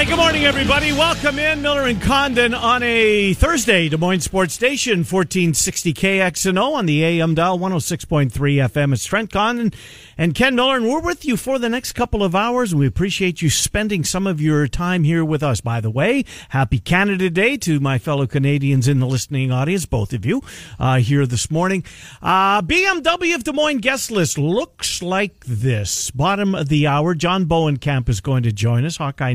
Right, good morning, everybody. Welcome in Miller and Condon on a Thursday, Des Moines Sports Station, 1460 KXNO on the AM dial, 106.3 FM. It's Trent Condon and Ken Miller, and we're with you for the next couple of hours. And we appreciate you spending some of your time here with us. By the way, happy Canada Day to my fellow Canadians in the listening audience, both of you uh, here this morning. Uh, BMW of Des Moines guest list looks like this. Bottom of the hour, John Bohnenkamp is going to join us, Hawkeye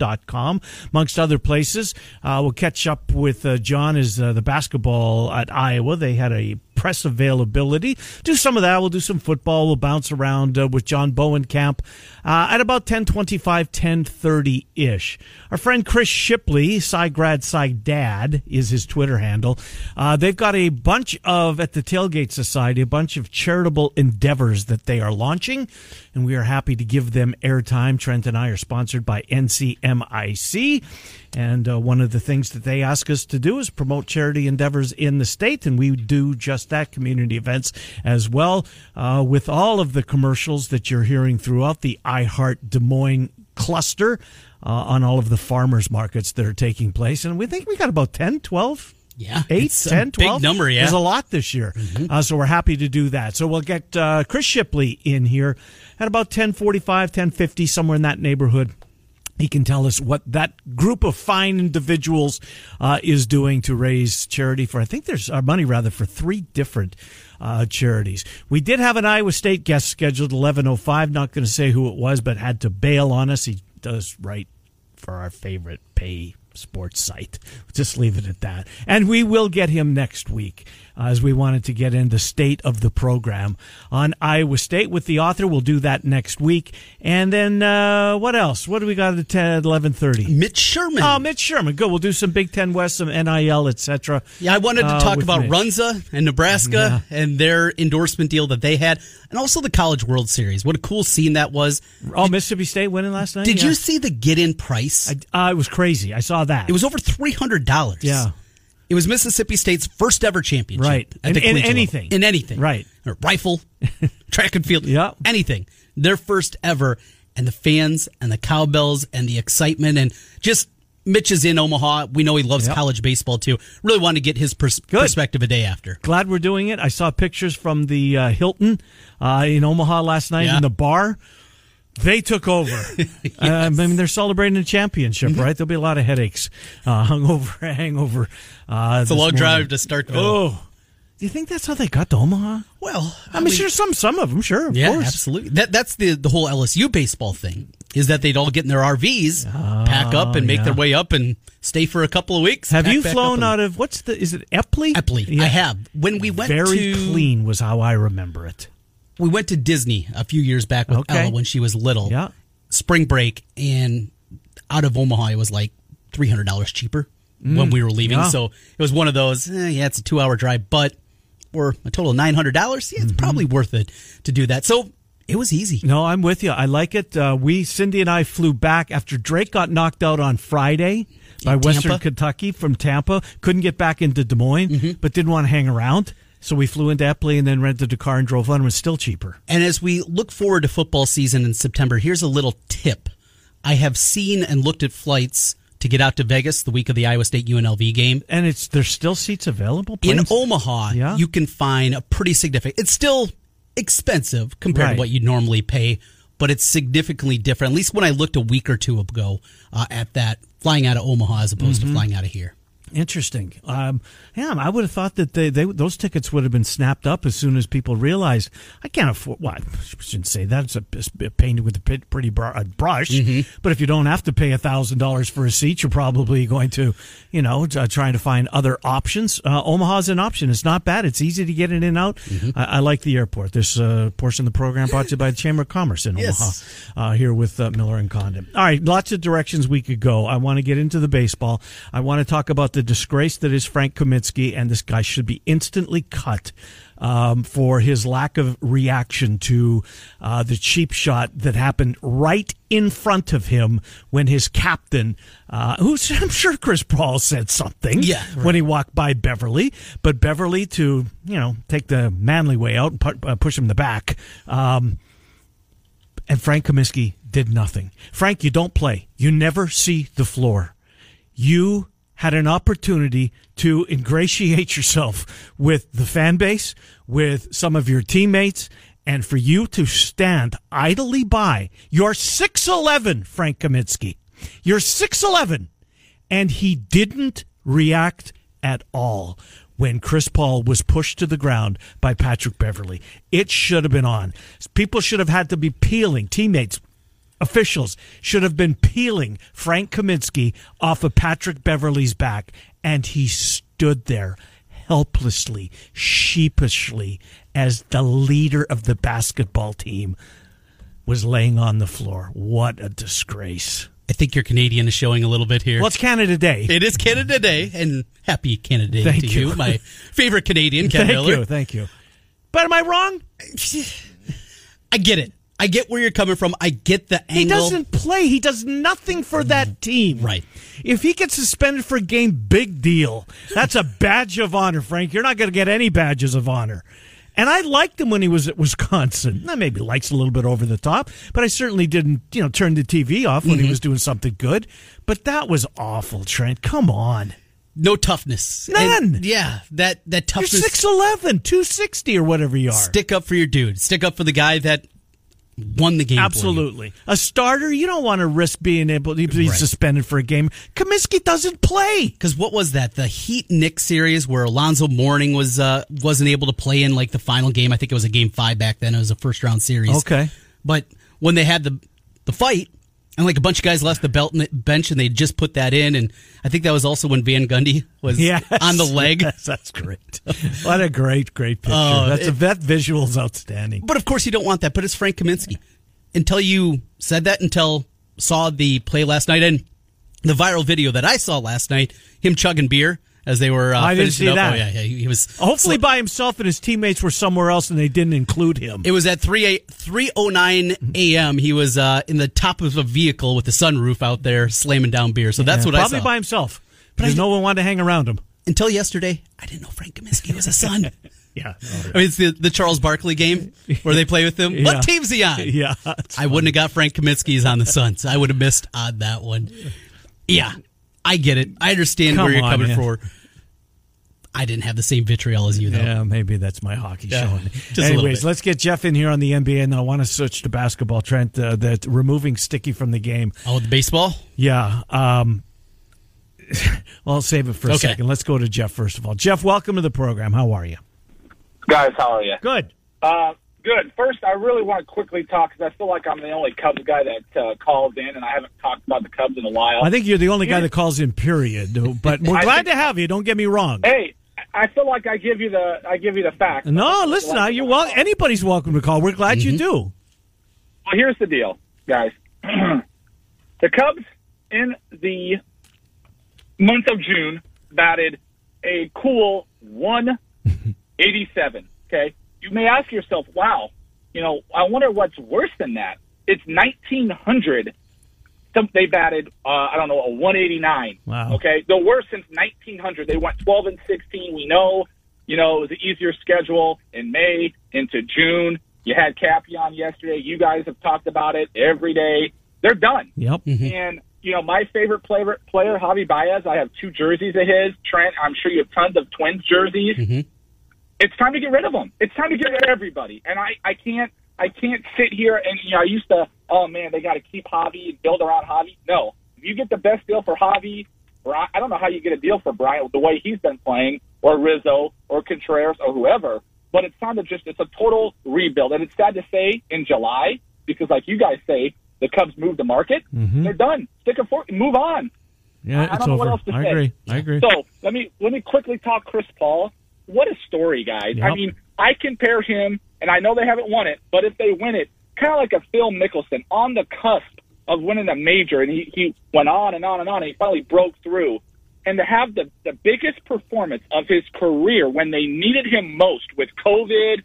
Nation.com, amongst other places. Uh, we'll catch up with uh, John as uh, the basketball at Iowa. They had a press availability. Do some of that. We'll do some football. We'll bounce around uh, with John Bohnenkamp uh, at about 1025, 1030-ish. Our friend Chris Shipley, Cygrad Cy Dad is his Twitter handle. Uh, they've got a bunch of, at the Tailgate Society, a bunch of charitable endeavors that they are launching, and we are happy to give them airtime. Trent and I are sponsored by NCMIC. And uh, one of the things that they ask us to do is promote charity endeavors in the state, and we do just that community events as well uh, with all of the commercials that you're hearing throughout the iHeart Des Moines cluster uh, on all of the farmers markets that are taking place. And we think we got about 10, 12 Yeah, eight, 10, 12. big number. Yeah, There's a lot this year. Uh, so we're happy to do that. So we'll get uh, Chris Shipley in here at about 1045, 1050, somewhere in that neighborhood. He can tell us what that group of fine individuals uh, is doing to raise charity for. I think there's our money rather for three different uh, charities. We did have an Iowa State guest scheduled 11:05. Not going to say who it was, but had to bail on us. He does write for our favorite pay sports site. Just leave it at that. And we will get him next week uh, as we wanted to get in the state of the program on Iowa State with the author. We'll do that next week. And then uh, what else? What do we got at 10, 11.30? Mitch Sherman. Oh, Mitch Sherman. Good. We'll do some Big Ten West, some NIL, etc. yeah, I wanted to uh, talk with about Mitch. Runza and Nebraska and their endorsement deal that they had, and also the College World Series. What a cool scene that was! Oh, Mississippi State winning last night? Did Yeah. you see the get-in price? I, uh, it was crazy. I saw that. it was over three hundred dollars. Yeah. It was Mississippi State's first ever championship. Right. In- in collegiate level. anything. In anything. Right. Or rifle, track and field. Yeah. Anything. Their first ever. And the fans and the cowbells and the excitement and just Mitch is in Omaha. We know he loves Yep. college baseball too. Really wanted to get his pers- perspective a day after. glad we're doing it. I saw pictures from the uh, Hilton uh, in Omaha last night Yeah. in the bar. They took over. uh, I mean, they're celebrating a championship, Mm-hmm. right? There'll be a lot of headaches, uh, hungover, hangover. Uh, It's a long drive to Starkville. Oh, do you think that's how they got to Omaha? Well, I mean, sure, some some of them, sure, of Yeah, course. absolutely. That that's the the whole LSU baseball thing is that they'd all get in their RVs, pack up, and make yeah. their way up and stay for a couple of weeks. Have you flown out of what's the? Is it Eppley? Eppley? Yeah. I have. When we went Very to clean was how I remember it. We went to Disney a few years back with Okay. Ella when she was little. Yeah. Spring break and out of Omaha it was like three hundred dollars cheaper when we were leaving. Mm. yeah. So it was one of those. Eh, yeah, it's a two hour drive, but for a total of nine hundred dollars, yeah, it's probably Mm-hmm. worth it to do that. So it was easy. No, I'm with you. I like it. Uh, we, Cindy and I, flew back after Drake got knocked out on Friday by Western Kentucky from Tampa. Couldn't get back into Des Moines, Mm-hmm. but didn't want to hang around. So we flew into Eppley and then rented a car and drove on. It was still cheaper. And as we look forward to football season in September, here's a little tip. I have seen and looked at flights to get out to Vegas the week of the Iowa State UNLV game. And it's there's still seats available. In Omaha, Yeah. you can find a pretty significant. It's still expensive compared Right. to what you'd normally pay, but it's significantly different. At least when I looked a week or two ago uh, at that, flying out of Omaha as opposed Mm-hmm. to flying out of here. Interesting. Um, yeah, I would have thought that they, they those tickets would have been snapped up as soon as people realized I can't afford. Well, I shouldn't say that. It's a, it's a painted with a pretty br- a brush. But if you don't have to pay a thousand dollars for a seat, you're probably going to, you know, t- trying to find other options. Uh, Omaha's an option. It's not bad. It's easy to get in and out. I, I like the airport. This uh, portion of the program brought to you by the Chamber of Commerce in Yes. Omaha. Uh, here with uh, Miller and Condon. All right, lots of directions we could go. I want to get into the baseball. I want to talk about the the disgrace that is Frank Kaminsky, and this guy should be instantly cut um, for his lack of reaction to uh, the cheap shot that happened right in front of him when his captain, uh, who's I'm sure Chris Paul said something, Yeah, right. when he walked by Beverley, but Beverley to you know take the manly way out and pu- uh, push him in the back. Um, and Frank Kaminsky did nothing. Frank, you don't play. You never see the floor. You had an opportunity to ingratiate yourself with the fan base, with some of your teammates, and for you to stand idly by. You're 6'11, Frank Kaminsky. You're 6'11. And he didn't react at all when Chris Paul was pushed to the ground by Patrick Beverley. It should have been on. People should have had to be peeling, teammates, officials should have been peeling Frank Kaminsky off of Patrick Beverley's back, and he stood there helplessly, sheepishly, as the leader of the basketball team was laying on the floor. What a disgrace. I think your Canadian is showing a little bit here. Well, it's Canada Day. it is Canada Day, and happy Canada Day Thank to you. you. my favorite Canadian, Ken thank Miller. you, thank you. But am I wrong? I get it. I get where you're coming from. I get the angle. He doesn't play. He does nothing for that team. Right. If he gets suspended for a game, big deal. That's a badge of honor, Frank. You're not going to get any badges of honor. And I liked him when he was at Wisconsin. Now, maybe likes a little bit over the top, but I certainly didn't, you know, turn the TV off when he Mm-hmm. was doing something good. But that was awful, Trent. Come on. no toughness. None. And, yeah, that that toughness. You're toughness. 6'11, 260 or whatever you are. Stick up for your dude. Stick up for the guy that won the game. Absolutely. A starter, you don't want to risk being able to be Right. suspended for a game. Kaminsky doesn't play. Because what was that? The Heat Knicks series where Alonzo Mourning was uh, wasn't able to play in like the final game. I think it was a game five back then. It was a first round series. Okay. but when they had the the fight and like a bunch of guys left the belt bench and they just put that in, and I think that was also when Van Gundy was Yes. on the leg. Yes, that's great. what a great, great picture. Oh, that's a, it- that visual's outstanding. But of course, you don't want that. But it's Frank Kaminsky. Until you said that, until saw the play last night and the viral video that I saw last night, him chugging beer as they were. Uh, I didn't see up. that. Oh yeah, yeah. He, he was Hopefully by himself and his teammates were somewhere else and they didn't include him. It was at 3 309 a.m. He was uh, in the top of a vehicle with the sunroof out there slamming down beer. So that's Yeah, what I Probably by himself. Because no one wanted to hang around him. Until yesterday, I didn't know Frank Kaminsky was a Sun. Yeah. I mean, it's the, the Charles Barkley game where they play with him. Yeah. What team's he on? Yeah. I wouldn't have got Frank Kaminsky's on the Suns. I would have missed on that one. Yeah, I get it. I understand Come where you're on, coming from. I didn't have the same vitriol as you, though. Yeah, maybe that's my hockey Yeah, showing. just Anyways, let's get Jeff in here on the NBA, and I want to switch to basketball. Trent, uh, that removing Sticky from the game. Oh, the baseball? Yeah. Um, well, I'll save it for a Okay. second. Let's go to Jeff first of all. Jeff, welcome to the program. How are you? Guys, how are you? Good. Uh, good. First, I really want to quickly talk because I feel like I'm the only Cubs guy that uh, calls in, and I haven't talked about the Cubs in a while. I think you're the only guy that calls in. Period. But we're glad think- to have you. Don't get me wrong. hey, I feel like I give you the I give you the facts. No, listen. uh, You're well. Anybody's welcome to call. We're glad Mm-hmm. you do. Well, here's the deal, guys. the Cubs in the month of June batted a cool 187. Okay, you may ask yourself, "Wow, you know, I wonder what's worse than that." It's 1900. They batted, uh, I don't know, a 189. Wow. Okay, the worst since 1900. They went 12 and 16. We know, you know, it was an easier schedule in May into June. You had Cappy on yesterday. You guys have talked about it every day. They're done. Yep. And you know, my favorite player, player Javi Baez. I have two jerseys of his. Trent, I'm sure you have tons of Twins jerseys. It's time to get rid of them. It's time to get rid of everybody. And I, I can't, I can't sit here and you know, I used to, oh man, they got to keep Javi and build around Javi. No, if you get the best deal for Javi, Bri- I don't know how you get a deal for Bryant the way he's been playing, or Rizzo, or Contreras, or whoever. But it's time to just, it's a total rebuild. And it's sad to say in July, because like you guys say, the Cubs moved the market. Mm-hmm. They're done. Stick a fork, move on. Yeah, I it's don't know over. what else to I say. agree. I agree. So let me let me quickly talk Chris Paul. What a story, guys! Yep. I mean, I compare him, and I know they haven't won it, but if they win it, kind of like a Phil Mickelson on the cusp of winning a major, and he he went on and on and on, and he finally broke through. and to have the, the biggest performance of his career when they needed him most with COVID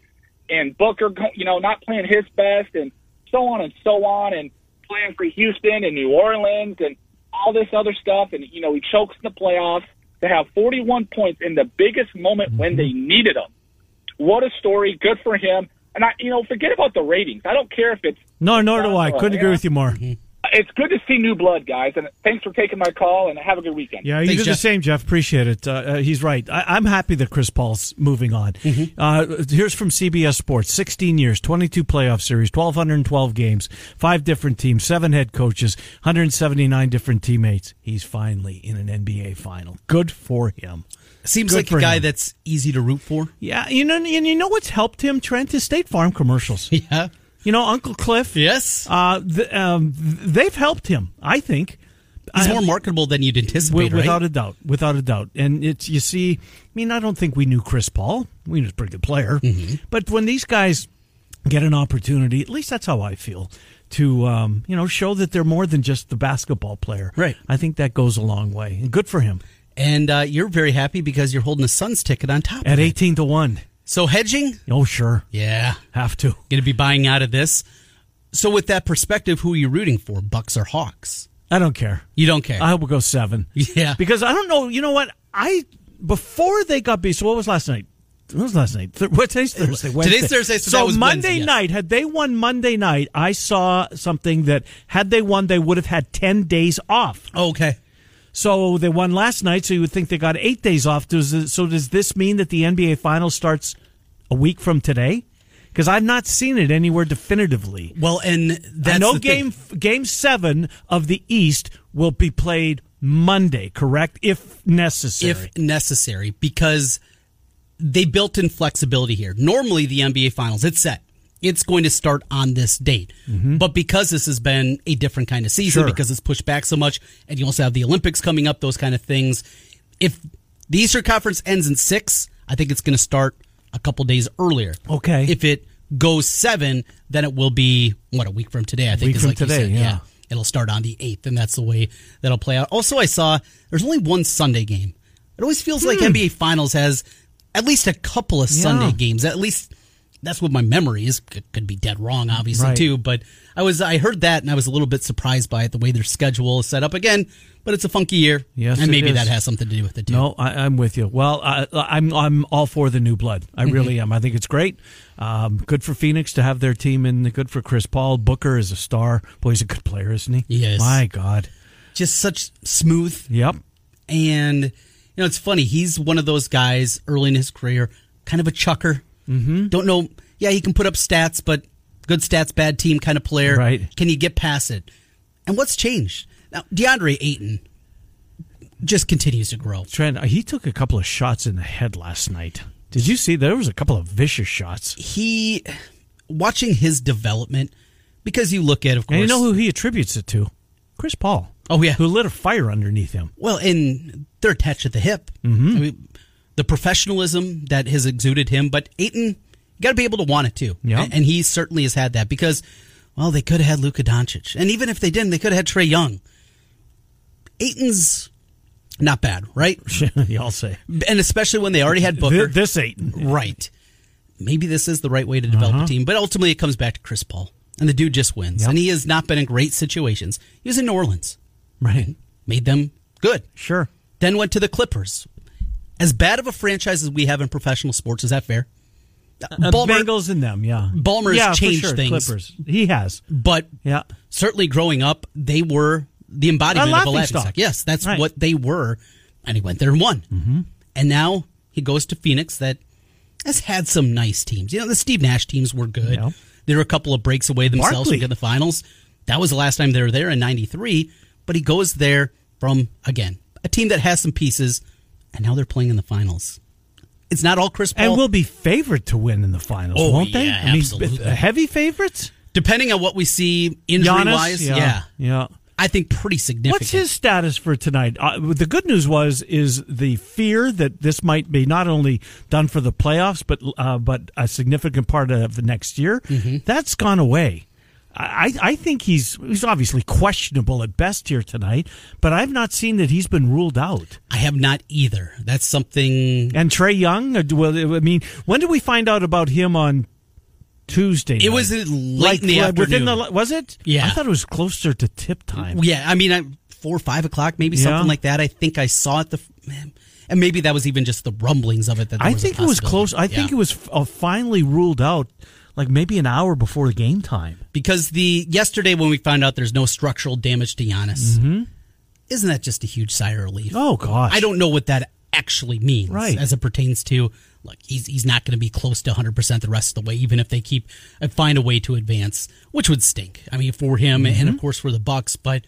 and Booker, you know, not playing his best and so on and so on and playing for Houston and New Orleans and all this other stuff. And, you know, he chokes in the playoffs to have 41 points in the biggest moment mm-hmm. when they needed them. What a story. Good for him. And I, you know, forget about the ratings. I don't care if it's. No, nor do I. Couldn't agree with you more. Mm-hmm it's good to see new blood, guys. And thanks for taking my call. And have a good weekend. Yeah, you thanks, do Jeff. the same, Jeff. Appreciate it. Uh, uh, he's right. I, am happy that Chris Paul's moving on. Mm-hmm. Uh, here's from CBS Sports: 16 years, 22 playoff series, 1,212 games, five different teams, seven head coaches, 179 different teammates. He's finally in an NBA final. Good for him. Seems Good like a guy him. that's easy to root for. Yeah, you know, and you know what's helped him, Trent? His State Farm commercials. Yeah. You know, Uncle Cliff. Yes. Uh, um, they've helped him, I think. He's more marketable than you'd anticipate, without right? a doubt, without a doubt. And it's you see, I mean, I don't think we knew Chris Paul. We knew he's a pretty good player, mm-hmm. but when these guys get an opportunity, at least that's how I feel to um, you know show that they're more than just the basketball player. Right. I think that goes a long way, and good for him. And uh, you're very happy because you're holding a Suns ticket on top at eighteen to one. So hedging? Oh sure, yeah, have to. Going to be buying out of this. So with that perspective, who are you rooting for, Bucks or Hawks? I don't care. You don't care. I will go seven. Yeah, because I don't know. You know what? I before they got beat. So what was last night? What was last night? Th- what today's Thursday? Wednesday. Today's Thursday. So, so Monday Wednesday, night, had they won Monday night, I saw something that had they won, they would have had ten days off. Oh, okay. So they won last night, so you would think they got eight days off. Does so? Does this mean that the NBA Finals starts a week from today? because I've not seen it anywhere definitively. Well, and that's no game thing. game seven of the East will be played Monday, correct? If necessary, if necessary, because they built in flexibility here. Normally, the NBA Finals it's set. It's going to start on this date. Mm-hmm. But because this has been a different kind of season, sure. because it's pushed back so much, and you also have the Olympics coming up, those kind of things. If the Eastern Conference ends in six, I think it's going to start a couple days earlier. Okay. If it goes seven, then it will be what a week from today. I think is from like today. Said, yeah. yeah. It'll start on the eighth, and that's the way that'll play out. Also, I saw there's only one Sunday game. It always feels hmm. like NBA Finals has at least a couple of yeah. Sunday games. At least that's what my memory is. Could, could be dead wrong, obviously right. too. But I was I heard that and I was a little bit surprised by it, the way their schedule is set up. Again, but it's a funky year. Yes, and maybe that has something to do with it too. No, I, am with you. Well, I, am I'm, I'm all for the new blood. I mm-hmm. really am. I think it's great. Um, good for Phoenix to have their team and good for Chris Paul. Booker is a star. Boy, he's a good player, isn't he? Yes. My God, just such smooth. Yep. And you know, it's funny. He's one of those guys early in his career, kind of a chucker. Mm-hmm. Don't know. Yeah, he can put up stats, but good stats, bad team kind of player. Right. Can you get past it? And what's changed? Now, DeAndre Ayton just continues to grow. Trent, he took a couple of shots in the head last night. Did you see? There was a couple of vicious shots. He, watching his development, because you look at, of course. And you know who he attributes it to? Chris Paul. Oh, yeah. Who lit a fire underneath him. Well, and they're attached at the hip. Mm-hmm. I mean, the professionalism that has exuded him, but Ayton, you got to be able to want it too. Yeah. And, he certainly has had that because, well, they could have had Luka Doncic. And even if they didn't, they could have had Trae Young. Ayton's not bad, right? Y'all say. And especially when they already had Booker. This Ayton. Right. Maybe this is the right way to develop uh-huh. a team, but ultimately it comes back to Chris Paul. And the dude just wins. Yep. And he has not been in great situations. He was in New Orleans. Right. Made them good. Sure. Then went to the Clippers. As bad of a franchise as we have in professional sports, is that fair? Uh, Ballmer, Bengals and them, yeah. Ballmer's yeah, changed sure. things. Clippers. He has. But yeah. certainly growing up, they were the embodiment of a laughing stock. Yes, that's right. what they were. And he went there and won. Mm-hmm. And now he goes to Phoenix that has had some nice teams. You know, the Steve Nash teams were good. Yeah. They were a couple of breaks away themselves Barkley. from getting the finals. That was the last time they were there in 93. But he goes there from, again, a team that has some pieces, and now they're playing in the finals. It's not all Chris Paul. And will be favored to win in the finals, oh, won't they? Yeah, I mean, absolutely. heavy favorites? Depending on what we see injury Giannis? wise, yeah. yeah. yeah. I think pretty significant. What's his status for tonight? Uh, the good news was is the fear that this might be not only done for the playoffs, but uh, but a significant part of the next year. Mm-hmm. That's gone away. I, I think he's he's obviously questionable at best here tonight, but I've not seen that he's been ruled out. I have not either. That's something. And Trae Young, uh, well, I mean, when did we find out about him on Tuesday? It was late like in the uh, afternoon. within the was it? Yeah. I thought it was closer to tip time. Yeah, I mean, I, four or five o'clock, maybe Yeah. something like that. I think I saw it. The man, and maybe that was even just the rumblings of it. That I think it was close. I think it was uh, finally ruled out, like maybe an hour before the game time. because the yesterday when we found out there's no structural damage to Giannis, isn't that just a huge sigh of relief? Mm-hmm. Oh gosh, I don't know what that actually means Right. as it pertains to like he's he's not going to be close to 100% the rest of the way even if they keep uh, find a way to advance which would stink i mean for him and Mm-hmm. of course for the bucks but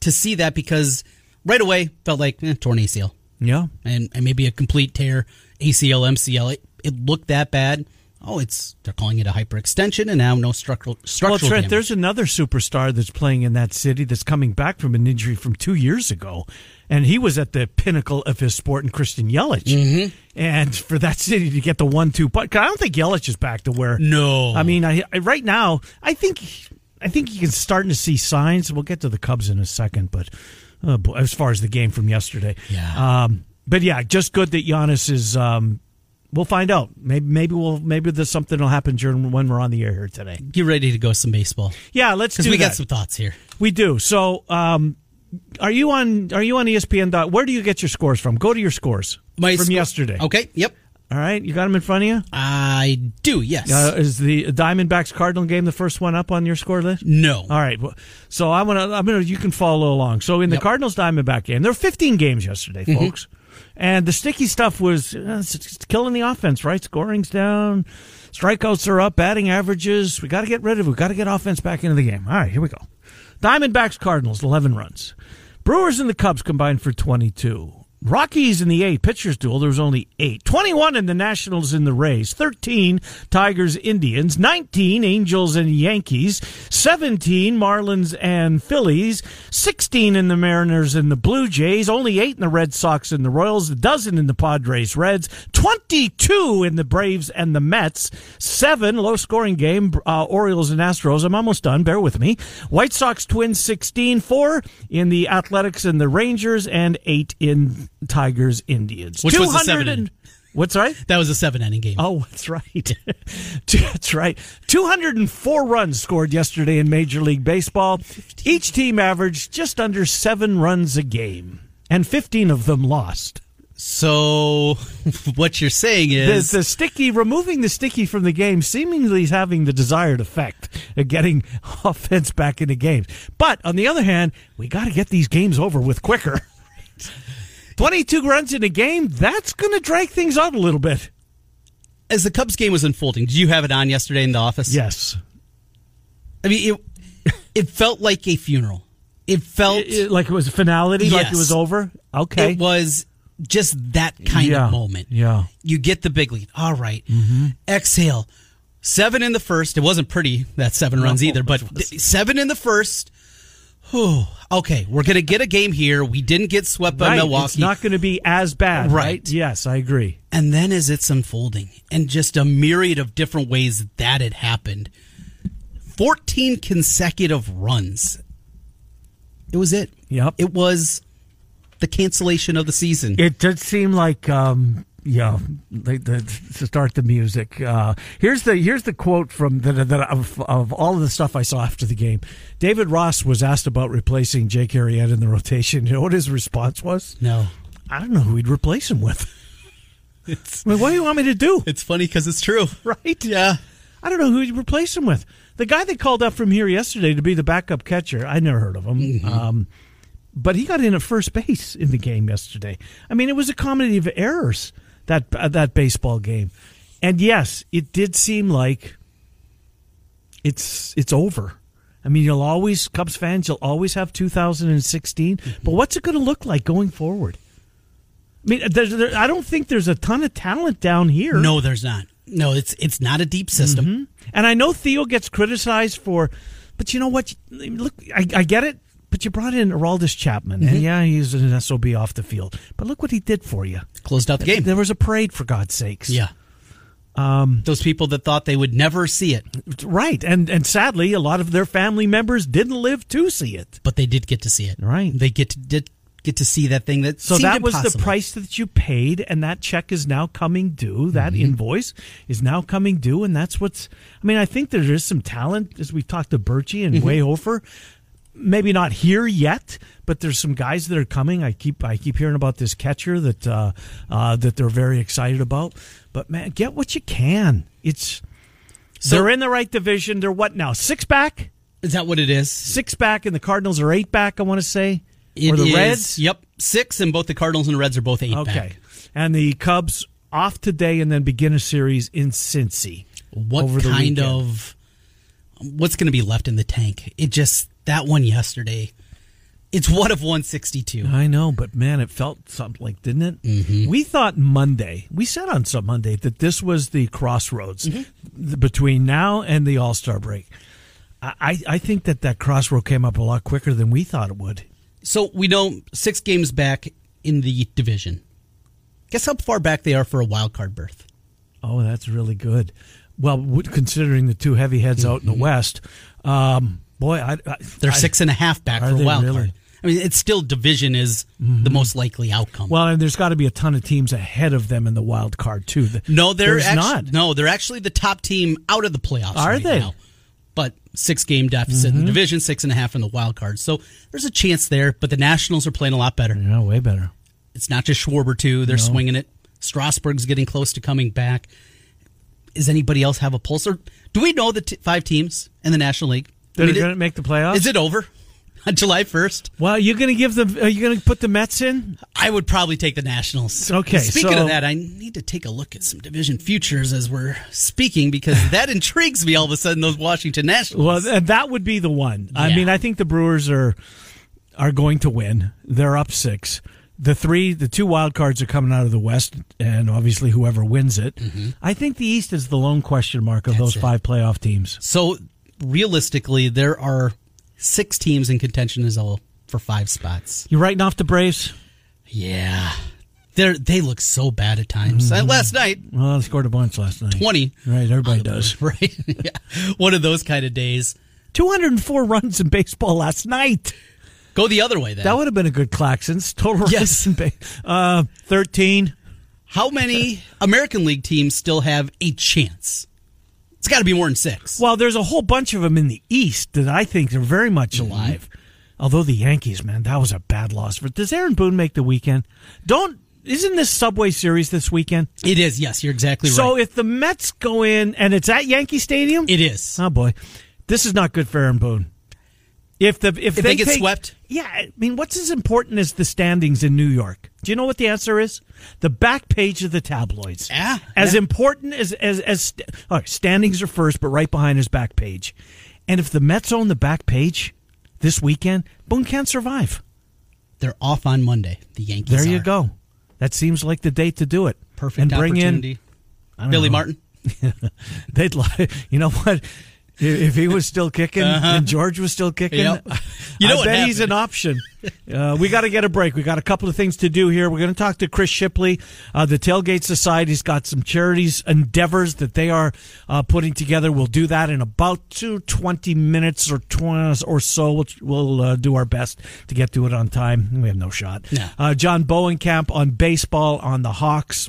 to see that because right away felt like eh, torn acl Yeah, and, and maybe a complete tear acl mcl it, it looked that bad oh it's they're calling it a hyperextension and now no structural structural well, Trent, damage. there's another superstar that's playing in that city that's coming back from an injury from two years ago, and he was at the pinnacle of his sport in Christian Yelich. Mm-hmm. And for that city to get the one-two, but I don't think Yelich is back to where. No. I mean, I, I right now, I think, I think you can starting to see signs. We'll get to the Cubs in a second, but uh, boy, as far as the game from yesterday, Yeah. Um, but yeah, just good that Giannis is. Um, we'll find out. Maybe maybe we'll maybe there's something will happen during when we're on the air here today. get ready to go some baseball Yeah, let's do we that. got some thoughts here We do. So, um, are you on? Are you on ESPN? Dot, where do you get your scores from? Go to your scores My from sco- yesterday. okay yep All right, you got them in front of you. i do yes Uh, is the Diamondbacks Cardinal game the first one up on your score list? no All right. So I'm gonna. I'm gonna. You can follow along. So in the Yep. Cardinals Diamondback game, there were 15 games yesterday, folks, and the sticky stuff was uh, it's, it's killing the offense. Right, scoring's down, strikeouts are up, batting averages. We got to get rid of. it. We got to get offense back into the game. All right, here we go. Diamondbacks Cardinals 11 runs. Brewers and the Cubs combined for 22. Rockies in the eight pitchers duel, there was only eight. 21 in the Nationals in the Rays. 13 Tigers Indians. 19 Angels and Yankees. 17 Marlins and Phillies. 16 in the Mariners and the Blue Jays. Only eight in the Red Sox and the Royals. A dozen in the Padres Reds. 22 in the Braves and the Mets. Seven low scoring game, uh, Orioles and Astros. I'm almost done. Bear with me. White Sox Twins 16. Four in the Athletics and the Rangers and eight in Tigers Indians. Which was the 200 seven and- What's right? That was a seven inning game. Oh, that's right. that's right. 204 runs scored yesterday in Major League Baseball. Each team averaged just under seven runs a game, and 15 of them lost. So what you're saying The, is the sticky, removing the sticky from the game seemingly is having the desired effect of getting offense back into games. But on the other hand, we got to get these games over with quicker. 22 runs in a game, that's going to drag things out a little bit. as the Cubs game was unfolding, did you have it on yesterday in the office? Yes. I mean, it it felt like a funeral. It felt It- it- like it was a finality, like it was over. Okay, it was just that kind Yeah, of moment. yeah. You get the big lead. All right. Mm-hmm. Exhale. Seven in the first. It wasn't pretty that seven runs either, but seven in the first. Okay, we're gonna get a game here. We didn't get swept by right. Milwaukee. It's not going to be as bad, right. Right. Yes, I agree. And then as it's unfolding, and just a myriad of different ways that it happened, 14 consecutive runs. It was it. Yep. It was the cancellation of the season. It did seem like, um, yeah, the, the, to start the music. Uh, here's the here's the quote from the, the of, of all of the stuff I saw after the game. David Ross was asked about replacing Jake Arrieta in the rotation. You know what his response was? no. I don't know who he'd replace him with. It's, I mean, what do you want me to do? it's funny because it's true. Right? Yeah. I don't know who he'd replace him with. The guy they called up from here yesterday to be the backup catcher, I never heard of him. Um, but he got in at first base in the game yesterday. I mean, it was a comedy of errors that uh, that baseball game, and yes, it did seem like it's it's over. I mean, you'll always Cubs fans, you'll always have 2016, but what's it going to look like going forward? I mean, there's, there, I don't think there's a ton of talent down here. No, there's not. No, it's it's not a deep system. And I know Theo gets criticized for, but you know what? Look, I, I get it. But you brought in Aroldis Chapman, and yeah, he's an SOB off the field. But look what he did for you. Closed out the game. There was a parade, for God's sakes. Yeah. Um, Those people that thought they would never see it, right, and and sadly, a lot of their family members didn't live to see it. but they did get to see it. Right. They get to did get to see that thing that So that was the price that you paid, and that check is now coming due. That Mm-hmm. invoice is now coming due, and that's what's. I mean, I think there is some talent as we talked to Birchie and Mm-hmm. Wayhofer. Maybe not here yet, but there's some guys that are coming. I keep I keep hearing about this catcher that uh, uh, that they're very excited about. But man, get what you can. It's So- they're in the right division. They're what now? Six back, Is that what it is? six back, and the Cardinals are eight back. I want to say, It or the is- Reds. Yep, six, and both the Cardinals and the Reds are both eight Okay. back. And the Cubs off today and then begin a series in Cincy. What kind weekend. of what's going to be left in the tank? It just that one yesterday. It's one of 162. I know, but man, it felt something like, didn't it? Mm-hmm. We thought Monday, we said on some Monday that this was the crossroads Mm-hmm. between now and the All Star break. I, I think that that crossroad came up a lot quicker than we thought it would. So we know six games back in the division. Guess how far back they are for a wild card berth? Oh, that's really good. Well, considering the two heavy heads out in the West, um, boy, I, I, They're I- six and a half back for wild really? card. I mean, it's still division is mm-hmm. the most likely outcome. Well, and there's got to be a ton of teams ahead of them in the wild card too. The- no, they're there's actu- not. No, they're actually the top team out of the playoffs. Are right they? Now. But six game deficit in the mm-hmm. division, six and a half in the wild card. So there's a chance there. But the Nationals are playing a lot better. Yeah, way better. It's not just Schwarber too. They're swinging it. Strasburg's getting close to coming back. Does anybody else have a pulse? Or do we know the t- five teams in the National League? I They're mean, going to make the playoffs. Is it over on July first? Well, you're going to give them. Are you going to put the Mets in? I would probably take the Nationals. Okay, Speaking so- of that, I need to take a look at some division futures as we're speaking because that intrigues me. All of a sudden, those Washington Nationals. Well, that would be the one. I mean, I think the Brewers are are going to win. They're up six. The three, the two wild cards are coming out of the West, and obviously whoever wins it. I think the East is the lone question mark of those Mm-hmm. it. five playoff teams. so realistically, there are six teams in contention as well for five spots. You writing off the Braves? Yeah, they they look so bad at times. Uh, last night, Well, they scored a bunch last night. twenty. Right, everybody does. Right, yeah, one of those kind of days. 204 runs in baseball last night. Go the other way then. That would have been a good Claxons. Total Yes. runs in ba- uh, 13. How many American League teams still have a chance? It's got to be more than six. Well, there's a whole bunch of them in the East that I think are very much Mm-hmm. alive. Although the Yankees, man, that was a bad loss. For does Aaron Boone make the weekend? Don't isn't this Subway Series this weekend? It is. Yes, you're exactly So right. So if the Mets go in and it's at Yankee Stadium, it is. oh boy, this is not good for Aaron Boone. If the if, If they get swept? yeah. I mean, what's as important as the standings in New York? Do you know what the answer is? The back page of the tabloids. Ah, yeah, as yeah. important as as as st- all right, standings are first, but right behind is back page. And if the Mets own the back page this weekend, Boone can't survive. They're off on Monday. The Yankees. There you are. go. That seems like the date to do it. Perfect and bring in Billy know. Martin. They'd like, you know what? If he was still kicking and George was still kicking, Uh-huh. Yep. You know I what bet he's an option. Uh, we got to get a break. We got a couple of things to do here. We're going to talk to Chris Shipley. Uh, the Tailgate Society's got some charities endeavors that they are uh, putting together. We'll do that in about two, 20 minutes or 20 or so. We'll, we'll uh, do our best to get to it on time. We have no shot. No. Uh, John Bohnenkamp on baseball on the Hawks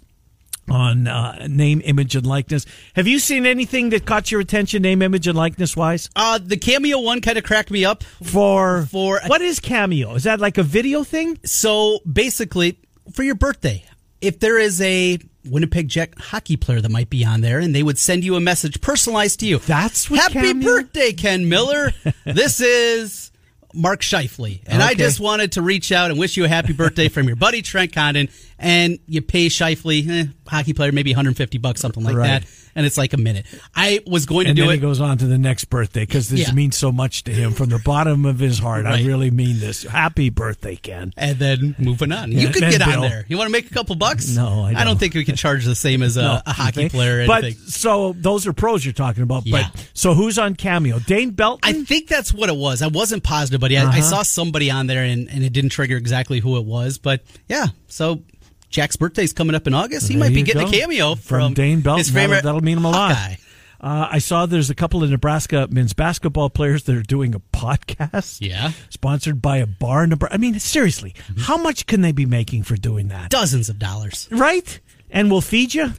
on uh, name, image, and likeness. Have you seen anything that caught your attention, name, image, and likeness wise? Uh, the cameo one kind of cracked me up. For For- what is Cameo? Is that like a video thing? So basically, for your birthday, if there is a Winnipeg Jet hockey player that might be on there, and they would send you a message personalized to you. That's what Happy Cameo- birthday, Ken Miller. this is Mark Scheifele, and I just wanted to reach out and wish you a happy birthday from your buddy Trent Condon. And you pay Scheifele, eh, hockey player, maybe 150 bucks, something like Right. that, and it's like a minute. I was going And to do then it. he goes on to the next birthday because this Yeah. means so much to him from the bottom of his heart. I really mean this. Happy birthday, Ken. and then moving on. You Yeah, could and get on there. You want to make a couple bucks? No, I don't. don't. think we can charge the same as a, No, a hockey player or But anything. so those are pros you're talking about. Yeah. But so who's on Cameo? Dane Belton. I think that's what it was. I wasn't positive, but I, I Uh-huh. saw somebody on there, and, and it didn't trigger exactly who it was. But yeah, so Jack's birthday's coming up in August. He might be getting go. a cameo from, from Dane Belton. His favorite that'll, that'll mean him a lot. Uh, I saw there's a couple of Nebraska men's basketball players that are doing a podcast. Yeah. Sponsored by a bar in Nebraska. I mean, seriously, mm-hmm. how much can they be making for doing that? Dozens of dollars. Right? And we'll feed you?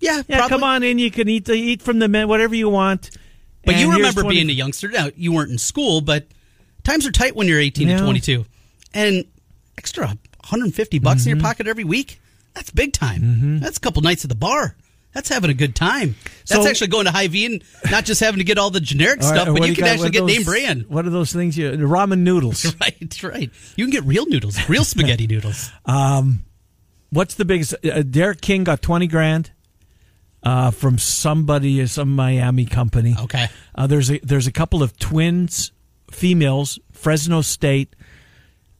Yeah, yeah. Probably. Come on in. You can eat the, eat from the men, whatever you want. But and you remember 20... being a youngster. Now, you weren't in school, but times are tight when you're 18 yeah. to 22. And extra 150 bucks mm-hmm. in your mm-hmm. pocket every week, that's big time. Mm-hmm. That's a couple nights at the bar. That's having a good time. That's so, actually going to Hy-Vee and not just having to get all the generic all stuff, right, but you can got, actually get those, name brand. What are those things? You ramen noodles. right, right. You can get real noodles, real spaghetti noodles. Um, what's the biggest? Uh, D'Eriq King got twenty grand. Uh, from somebody, some Miami company. Okay. Uh, there's a there's a couple of twins, females, Fresno State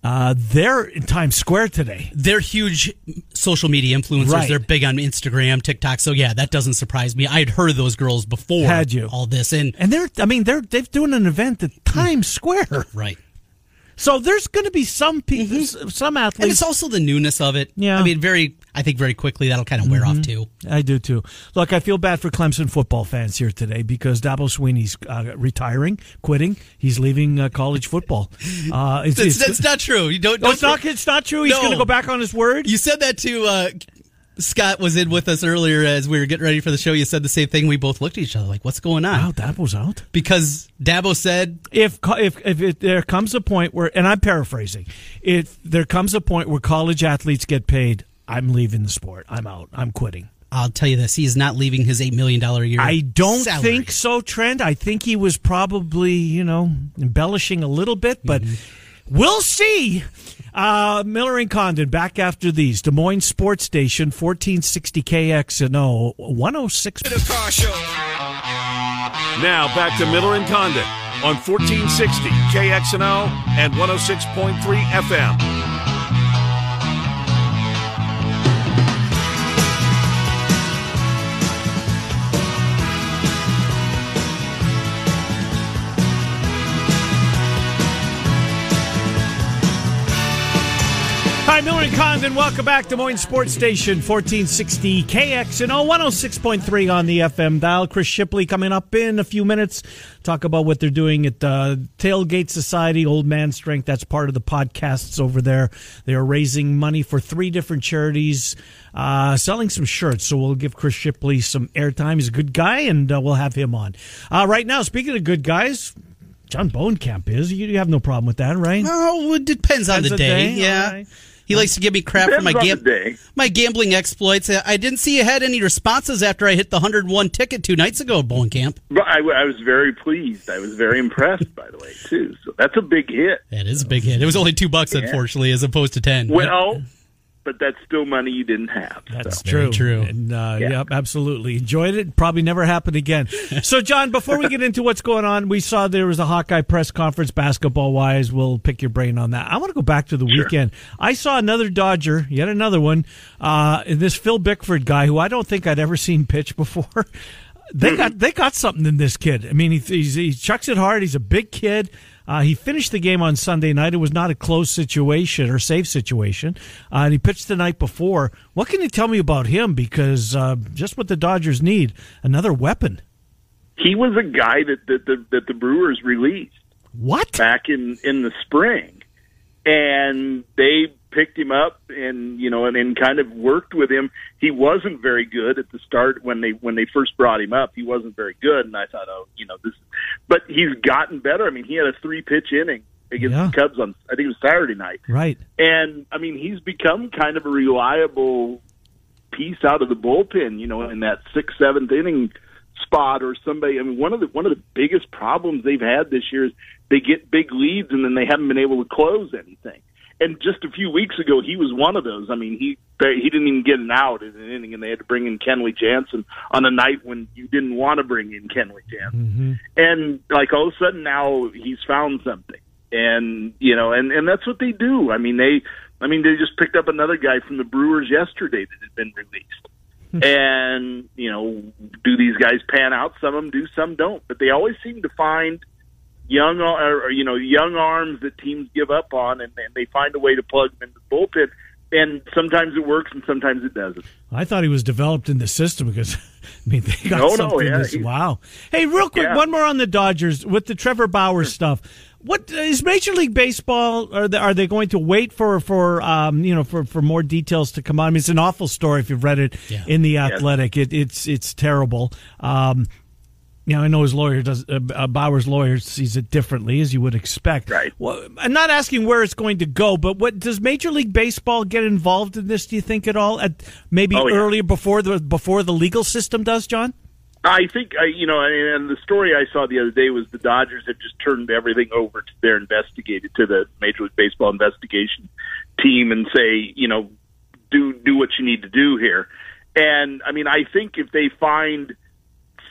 uh, they're in Times Square today. They're huge social media influencers. Right. They're big on Instagram, TikTok. So yeah, that doesn't surprise me. I had heard of those girls before. Had you all this and and they're I mean they're they're doing an event at Times Square. Right. So there's going to be some people, mm-hmm. some athletes. And it's also the newness of it. Yeah. I mean, very, I think very quickly that'll kind of wear mm-hmm. off too. I do too. Look, I feel bad for Clemson football fans here today because Dabo Swinney's uh, retiring, quitting. He's leaving uh, college football. Uh, it's, that's, it's, that's, not true. You don't. don't it's not. It's not true. He's no. going to go back on his word. You said that to uh, Scott was in with us earlier as we were getting ready for the show. You said the same thing. We both looked at each other like, "What's going on?" Wow, Dabo's out because Dabo said, "If if if it, there comes a point where," and I'm paraphrasing, if there comes a point where college athletes get paid, I'm leaving the sport. I'm out. I'm quitting. I'll tell you this: he is not leaving his eight million dollar a year. I don't salary. think so, Trent. I think he was probably, you know, embellishing a little bit, but. Mm-hmm We'll see. Uh, Miller and Condon back after these. Des Moines Sports Station, 1460 KXNO, 106. Now back to Miller and Condon on 1460 KXNO and 106.3 FM. Hi, Miller and Condon. Welcome back to Des Moines Sports Station, 1460 KX KXNO 106.3 on the FM dial. Chris Shipley coming up in a few minutes. Talk about what they're doing at uh, Tailgate Society, Old Man Strength. That's part of the podcasts over there. They are raising money for three different charities, uh, selling some shirts. So we'll give Chris Shipley some airtime. He's a good guy, and uh, we'll have him on. Uh, right now, speaking of good guys, John Bohnenkamp is. You have no problem with that, right? Oh, it depends, depends on the day. day. Yeah. He likes to give me crap for my gam- my gambling exploits. I didn't see you had any responses after I hit the 101 ticket two nights ago at Bohnenkamp. I, I was very pleased. I was very impressed, by the way, too. So that's a big hit. That is a big hit. It was only two bucks, yeah. unfortunately, as opposed to ten. Well, but that's still money you didn't have. That's so. true. true. And, uh, yeah. Yep, absolutely. Enjoyed it. Probably never happened again. so, John, before we get into what's going on, we saw there was a Hawkeye press conference basketball wise. We'll pick your brain on that. I want to go back to the sure. weekend. I saw another Dodger, yet another one, uh, this Phil Bickford guy who I don't think I'd ever seen pitch before. they got they got something in this kid. I mean, he, he chucks it hard. He's a big kid. Uh, he finished the game on Sunday night. It was not a close situation or safe situation. Uh, and he pitched the night before. What can you tell me about him? Because uh, just what the Dodgers need another weapon. He was a guy that, that, the, that the Brewers released. What? Back in, in the spring. And they picked him up and you know and, and kind of worked with him. He wasn't very good at the start when they when they first brought him up. He wasn't very good, and I thought, oh, you know this, but he's gotten better. I mean, he had a three pitch inning against yeah. the Cubs on I think it was Saturday night, right? And I mean, he's become kind of a reliable piece out of the bullpen. You know, in that sixth seventh inning spot or somebody. I mean, one of the one of the biggest problems they've had this year is they get big leads and then they haven't been able to close anything and just a few weeks ago, he was one of those. I mean, he he didn't even get an out in an inning, and they had to bring in Kenley Jansen on a night when you didn't want to bring in Kenley Jansen. Mm-hmm. And like all of a sudden now he's found something, and you know, and and that's what they do. I mean, they, I mean, they just picked up another guy from the Brewers yesterday that had been released. Hmm. and you know, do these guys pan out? Some of them do, some don't. But they always seem to find young or, you know young arms that teams give up on, and, and they find a way to plug them into the bullpen. and sometimes it works and sometimes it doesn't. I thought he was developed in the system because I mean they got No, no, something. yeah, this- wow. Hey, real quick, Yeah. one more on the Dodgers with the Trevor Bauer stuff. What is Major League Baseball? Are they, are they going to wait for for um, you know for, for more details to come out? I mean, it's an awful story if you've read it Yeah. in the Athletic. It, it's it's terrible. Um, know, I know his lawyer does. Uh, uh, Bauer's lawyer sees it differently, as you would expect. Right. Well, I'm not asking where it's going to go, but what does Major League Baseball get involved in this? Do you think at all? At maybe Oh, yeah. earlier before the before the legal system does, John? I think I, you know, and and the story I saw the other day was the Dodgers had just turned everything over to their investigator, to the Major League Baseball investigation team, and say, you know, do do what you need to do here. And I mean, I think if they find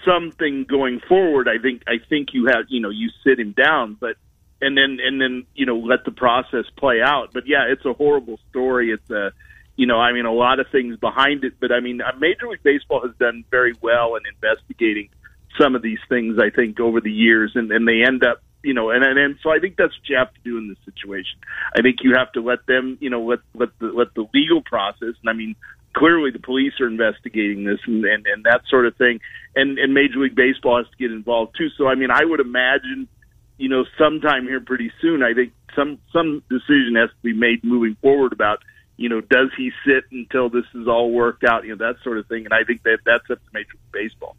something going forward, I think I think you have, you know, you sit him down, but and then and then you know let the process play out. But yeah, it's a horrible story. It's a you know, I mean, a lot of things behind it, but I mean, uh, Major League Baseball has done very well in investigating some of these things. I think over the years, and and they end up, you know, and and, and so I think that's what you have to do in this situation. I think you have to let them, you know, let let the let the legal process. And I mean, clearly the police are investigating this and and, and that sort of thing, and and Major League Baseball has to get involved too. So I mean, I would imagine you know, sometime here pretty soon, I think some some decision has to be made moving forward about, you know, does he sit until this is all worked out, you know, that sort of thing. And I think that that's up to Major League Baseball.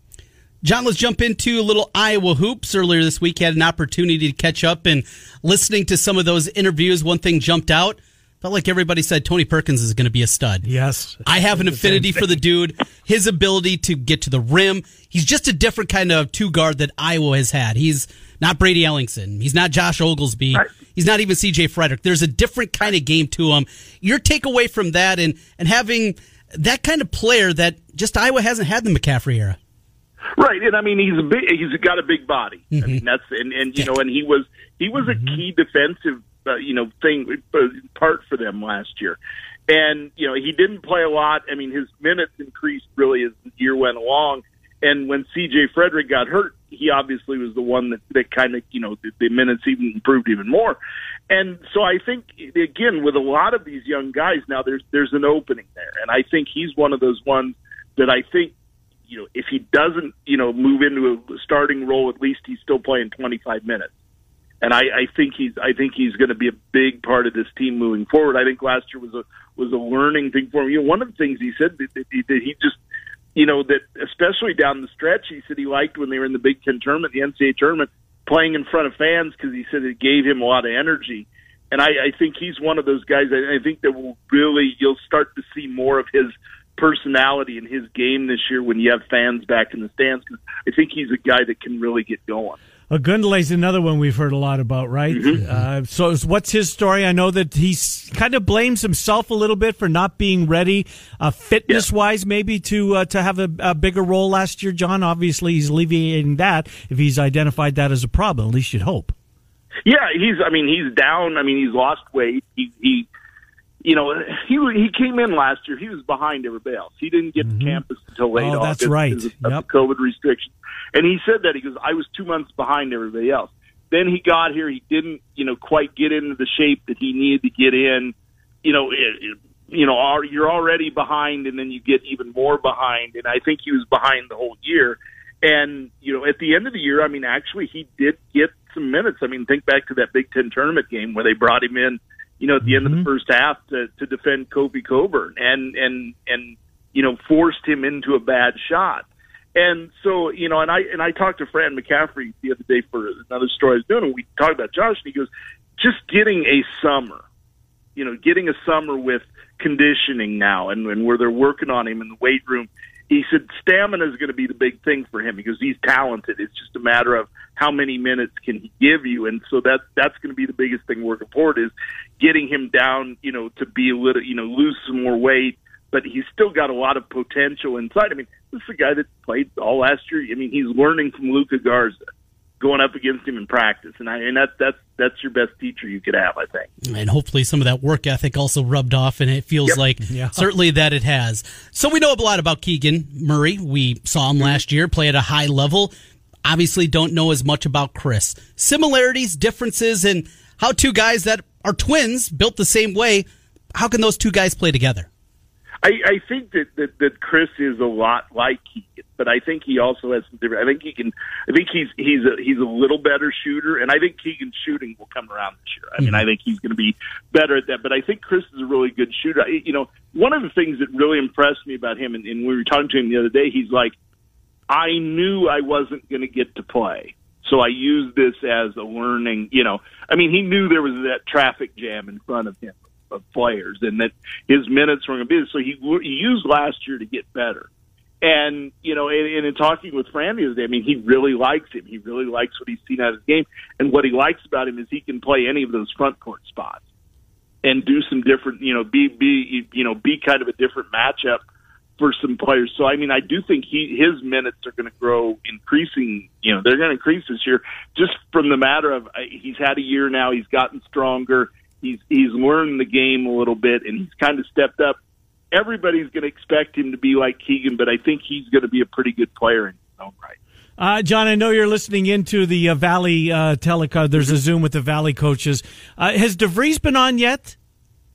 John, let's jump into a little Iowa hoops. Earlier this week, had an opportunity to catch up and listening to some of those interviews. One thing jumped out. Felt like everybody said Tony Perkins is going to be a stud. Yes. I have an affinity for the dude. His ability to get to the rim. He's just a different kind of two guard that Iowa has had. He's not Brady Ellingson. He's not Josh Oglesby. Right. He's not even CJ Frederick. There's a different kind of game to him. Your takeaway from that and, and having that kind of player that just Iowa hasn't had in the McCaffrey era. Right, and I mean he's a big, he's got a big body. I mean mm-hmm. that's and and you know and he was he was a mm-hmm. key defensive uh, you know thing uh, part for them last year, and you know he didn't play a lot. I mean his minutes increased really as the year went along, and when C.J. Frederick got hurt, he obviously was the one that that kind of you know the, the minutes even improved even more, and so I think again with a lot of these young guys now there's there's an opening there, and I think he's one of those ones that I think you know, if he doesn't, you know, move into a starting role, at least he's still playing 25 minutes. And I, I think he's, I think he's going to be a big part of this team moving forward. I think last year was a was a learning thing for him. You know, one of the things he said that, that, he, that he just, you know, that especially down the stretch, he said he liked when they were in the Big Ten tournament, the NCAA tournament, playing in front of fans because he said it gave him a lot of energy. And I, I think he's one of those guys. I, I think that will really you'll start to see more of his personality in his game this year when you have fans back in the stands because I think he's a guy that can really get going. Ogundele's another one we've heard a lot about, right? Uh, so, what's his story? I know that he kind of blames himself a little bit for not being ready, uh, fitness wise, maybe to uh, to have a, a bigger role last year. John, obviously, he's alleviating that if he's identified that as a problem. At least you'd hope. Yeah, he's. I mean, he's down. I mean, he's lost weight. He, he you know, he he came in last year. He was behind everybody else. He didn't get to campus until late Oh, August that's right. because of, of Yep. COVID restrictions. And he said that he goes, I was two months behind everybody else. Then he got here. He didn't, you know, quite get into the shape that he needed to get in. You know, it, it, you know, you're already behind, and then you get even more behind. And I think he was behind the whole year. And you know, at the end of the year, I mean, actually, he did get some minutes. I mean, think back to that Big Ten tournament game where they brought him in, you know, at the end of the mm-hmm. first half to to defend Kofi Cockburn, and and and you know, forced him into a bad shot. And so, you know, and I and I talked to Fran McCaffrey the other day for another story I was doing, and we talked about Josh, and he goes, just getting a summer, you know, getting a summer with conditioning now, and, and where they're working on him in the weight room. He said stamina is going to be the big thing for him because he's talented. It's just a matter of how many minutes can he give you, and so that that's going to be the biggest thing working forward is getting him down, you know, to be a little, you know, lose some more weight. But he's still got a lot of potential inside. I mean, this is a guy that played all last year. I mean, he's learning from Luka Garza, going up against him in practice, and I and that that's that's your best teacher you could have, I think. And hopefully some of that work ethic also rubbed off, and it feels Yep. like Yeah. certainly that it has. So we know a lot about Keegan Murray. We saw him last year play at a high level. Obviously, don't know as much about Chris. Similarities, differences, and how two guys that are twins built the same way how can those two guys play together? I, I think that, that that Chris is a lot like Keegan, but I think he also has some different. I think he can. I think he's he's a he's a little better shooter, and I think Keegan's shooting will come around this year. I mean, hmm. I think he's going to be better at that. But I think Chris is a really good shooter. I, you know, one of the things that really impressed me about him, and, and we were talking to him the other day, he's like, I knew I wasn't going to get to play. So I used this as a learning, you know, I mean, he knew there was that traffic jam in front of him of players and that his minutes were going to be, so he, he used last year to get better. And, you know, and, and in talking with Franny the other day, I mean, he really likes him. He really likes what he's seen out of his game. And what he likes about him is he can play any of those front court spots and do some different, you know, be, be, you know, be kind of a different matchup for some players. So I mean, I do think he his minutes are going to grow, increasing. You know, they're going to increase this year just from the matter of uh, he's had a year now. He's gotten stronger. He's he's learned the game a little bit, and he's kind of stepped up. Everybody's going to expect him to be like Keegan, but I think he's going to be a pretty good player in his own right. Uh, John, I know you're listening into the uh, Valley uh, telecast. There's a Zoom with the Valley coaches. Uh, has DeVries been on yet?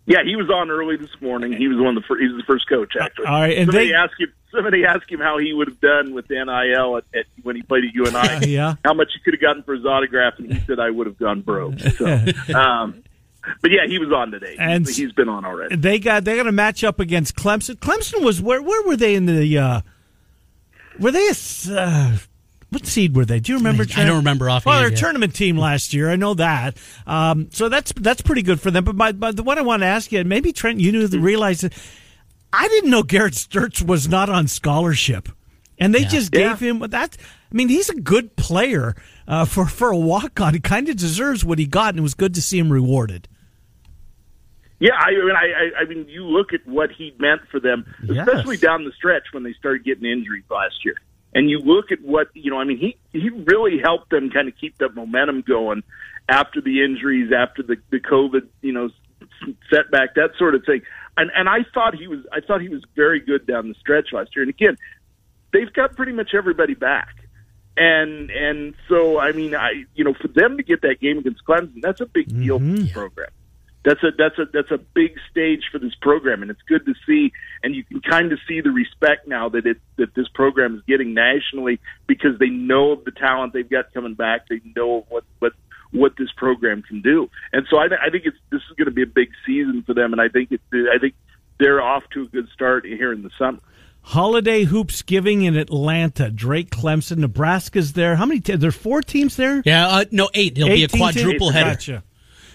Yeah, he was on early this morning. He was one of the first, he was the first coach actually. All right, and somebody they, asked him somebody asked him how he would have done with NIL at, at, when he played at UNI. yeah, how much he could have gotten for his autograph, and he said I would have gone broke. So, um, but yeah, he was on today, and he's, he's been on already. They got they got a match up against Clemson. Clemson was where where were they in the? Uh, were they a uh, what seed were they? Do you remember? Trent? I don't remember off. Well, they're a tournament team last year. I know that. Um, so that's that's pretty good for them. But my, but what I want to ask you, maybe Trent, you knew realized that I didn't know Garrett Sturtz was not on scholarship, and they yeah. just gave yeah. him that. I mean, he's a good player uh, for for a walk on. He kind of deserves what he got, and it was good to see him rewarded. Yeah, I mean, I, I mean, you look at what he meant for them, especially yes. down the stretch when they started getting injuries last year and you look at what you know. I mean, he he really helped them kind of keep that momentum going after the injuries, after the the COVID, you know, setback, that sort of thing. And and I thought he was I thought he was very good down the stretch last year. And again, they've got pretty much everybody back. And and so I mean I you know for them to get that game against Clemson, that's a big deal mm-hmm. for the program that's a that's a that's a big stage for this program, and it's good to see. And you can kind of see the respect now that it that this program is getting nationally because they know of the talent they've got coming back. They know what what what this program can do, and so I, I think it's this is going to be a big season for them. And I think it I think they're off to a good start here in the summer. Holiday Hoopsgiving in Atlanta. Drake Clemson, Nebraska's there. How many? Te- there's four teams there. Yeah, uh, no, eight. It'll be a quadruple header. Gotcha.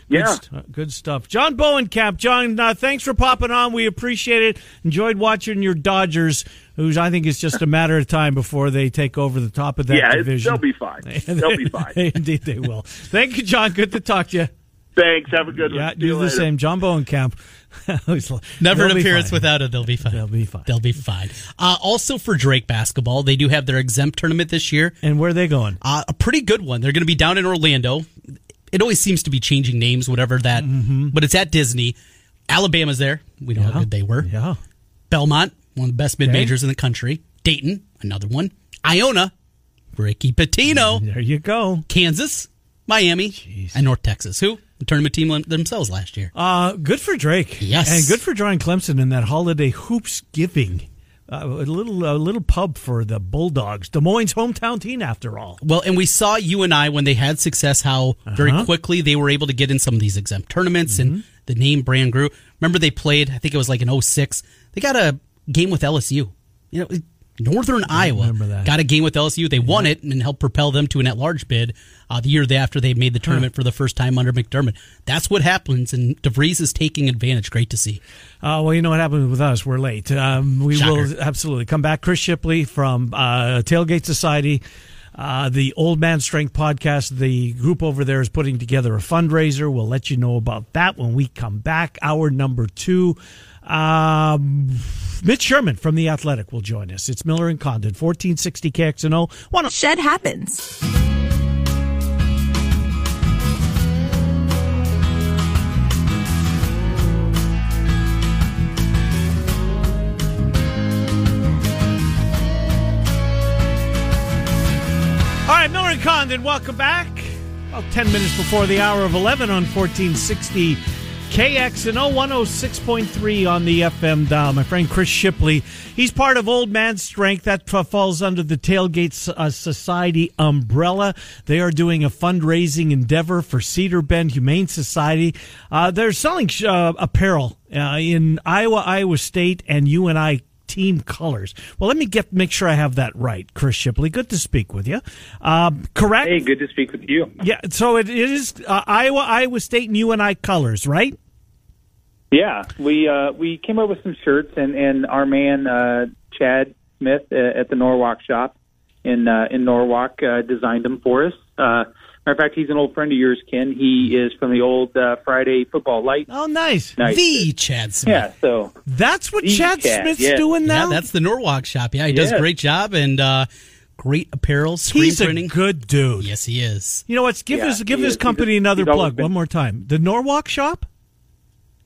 Yeah. Good, st- good stuff. John Bohnenkamp. John, uh, thanks for popping on. We appreciate it. Enjoyed watching your Dodgers, whose I think is just a matter of time before they take over the top of that yeah, division. they'll be fine. They'll be fine. Indeed, they will. Thank you, John. Good to talk to you. Thanks. Have a good yeah, one. Yeah, do the same. John Bohnenkamp. Never an appearance without it. They'll be fine. They'll be fine. They'll be fine. Uh, also for Drake basketball, they do have their exempt tournament this year. And where are they going? Uh, a pretty good one. They're going to be down in Orlando it always seems to be changing names, whatever that. Mm-hmm. But it's at Disney. Alabama's there. We know yeah. how good they were. Yeah. Belmont, one of the best mid majors okay. in the country. Dayton, another one. Iona, Ricky Pitino. There you go. Kansas, Miami, Jeez. and North Texas. Who the tournament team themselves last year. Uh, good for Drake. Yes, and good for drawing Clemson in that holiday hoops giving uh, a little a little pub for the Bulldogs, Des Moines' hometown team, after all. Well, and we saw you and I when they had success, how uh-huh. very quickly they were able to get in some of these exempt tournaments, mm-hmm. and the name brand grew. Remember, they played. I think it was like in 06. They got a game with LSU. You know, Northern Iowa got a game with LSU. They won it and helped propel them to an at-large bid uh, the year after they made the tournament huh. for the first time under McDermott. That's what happens, and DeVries is taking advantage. Great to see. Uh, well, you know what happened with us? We're late. Um, we Shocker. will absolutely come back. Chris Shipley from uh, Tailgate Society. Uh, the Old Man Strength podcast, the group over there is putting together a fundraiser. We'll let you know about that when we come back. Hour number two. Um, Mitch Sherman from The Athletic will join us. It's Miller and Condon, 1460 KXNO. One Shed happens. All right, Miller and Condon, welcome back. About 10 minutes before the hour of 11 on 1460 KXNO 106.3 on the FM dial. My friend Chris Shipley, he's part of Old Man Strength. That falls under the Tailgate uh, Society umbrella. They are doing a fundraising endeavor for Cedar Bend Humane Society. Uh, they're selling uh, apparel uh, in Iowa, Iowa State, and UNI team colors. Well, let me get make sure I have that right, Chris Shipley. Good to speak with you. Um, correct? Hey, good to speak with you. Yeah, so it is uh, Iowa, Iowa State, and UNI colors, right? Yeah, we uh, we came up with some shirts, and and our man uh, Chad Smith uh, at the Norwalk shop in uh, in Norwalk uh, designed them for us. Uh, matter of fact, he's an old friend of yours, Ken. He is from the old uh, Friday Football Light. Oh, nice. nice. The Chad Smith. Yeah, so That's what Chad Chad, Smith's yeah. doing now. Yeah, that's the Norwalk shop. Yeah, he does a great job and uh, great apparel, screen He's a printing. good dude. yes, he is. You know what? Give Yeah, his give he his is. company He's- another he's plug been- one more time. The Norwalk shop.